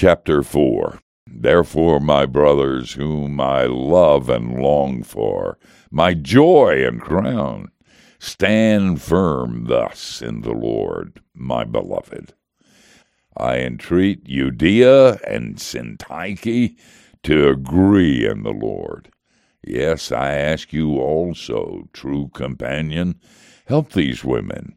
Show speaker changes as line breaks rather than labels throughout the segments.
Chapter 4 Therefore, my brothers, whom I love and long for, my joy and crown, stand firm thus in the Lord, my beloved. I entreat Euodia and Syntyche to agree in the Lord. Yes, I ask you also, true companion, help these women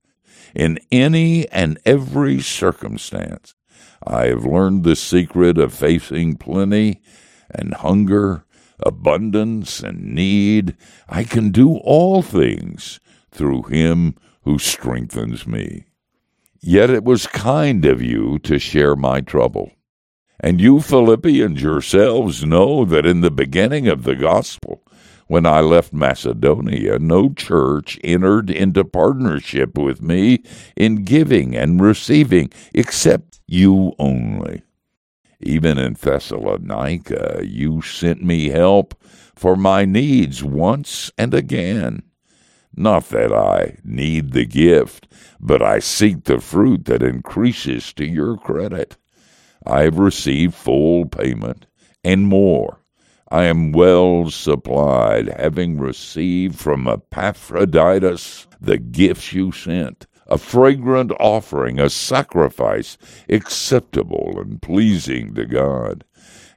in any and every circumstance. I have learned the secret of facing plenty and hunger, abundance and need. I can do all things through him who strengthens me. Yet it was kind of you to share my trouble. And you Philippians yourselves know that in the beginning of the gospel, when I left Macedonia, no church entered into partnership with me in giving and receiving except you only. Even in Thessalonica, you sent me help for my needs once and again. Not that I need the gift, but I seek the fruit that increases to your credit. I have received full payment and more I am well supplied, having received from Epaphroditus the gifts you sent, a fragrant offering, a sacrifice acceptable and pleasing to God.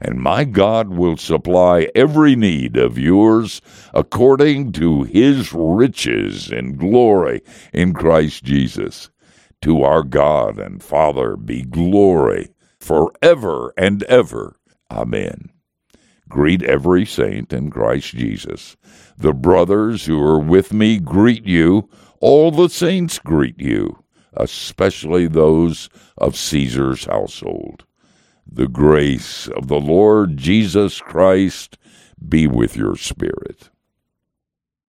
And my God will supply every need of yours according to his riches and glory in Christ Jesus. To our God and Father be glory forever and ever. Amen. Greet every saint in Christ Jesus. The brothers who are with me greet you. All the saints greet you, especially those of Caesar's household. The grace of the Lord Jesus Christ be with your spirit.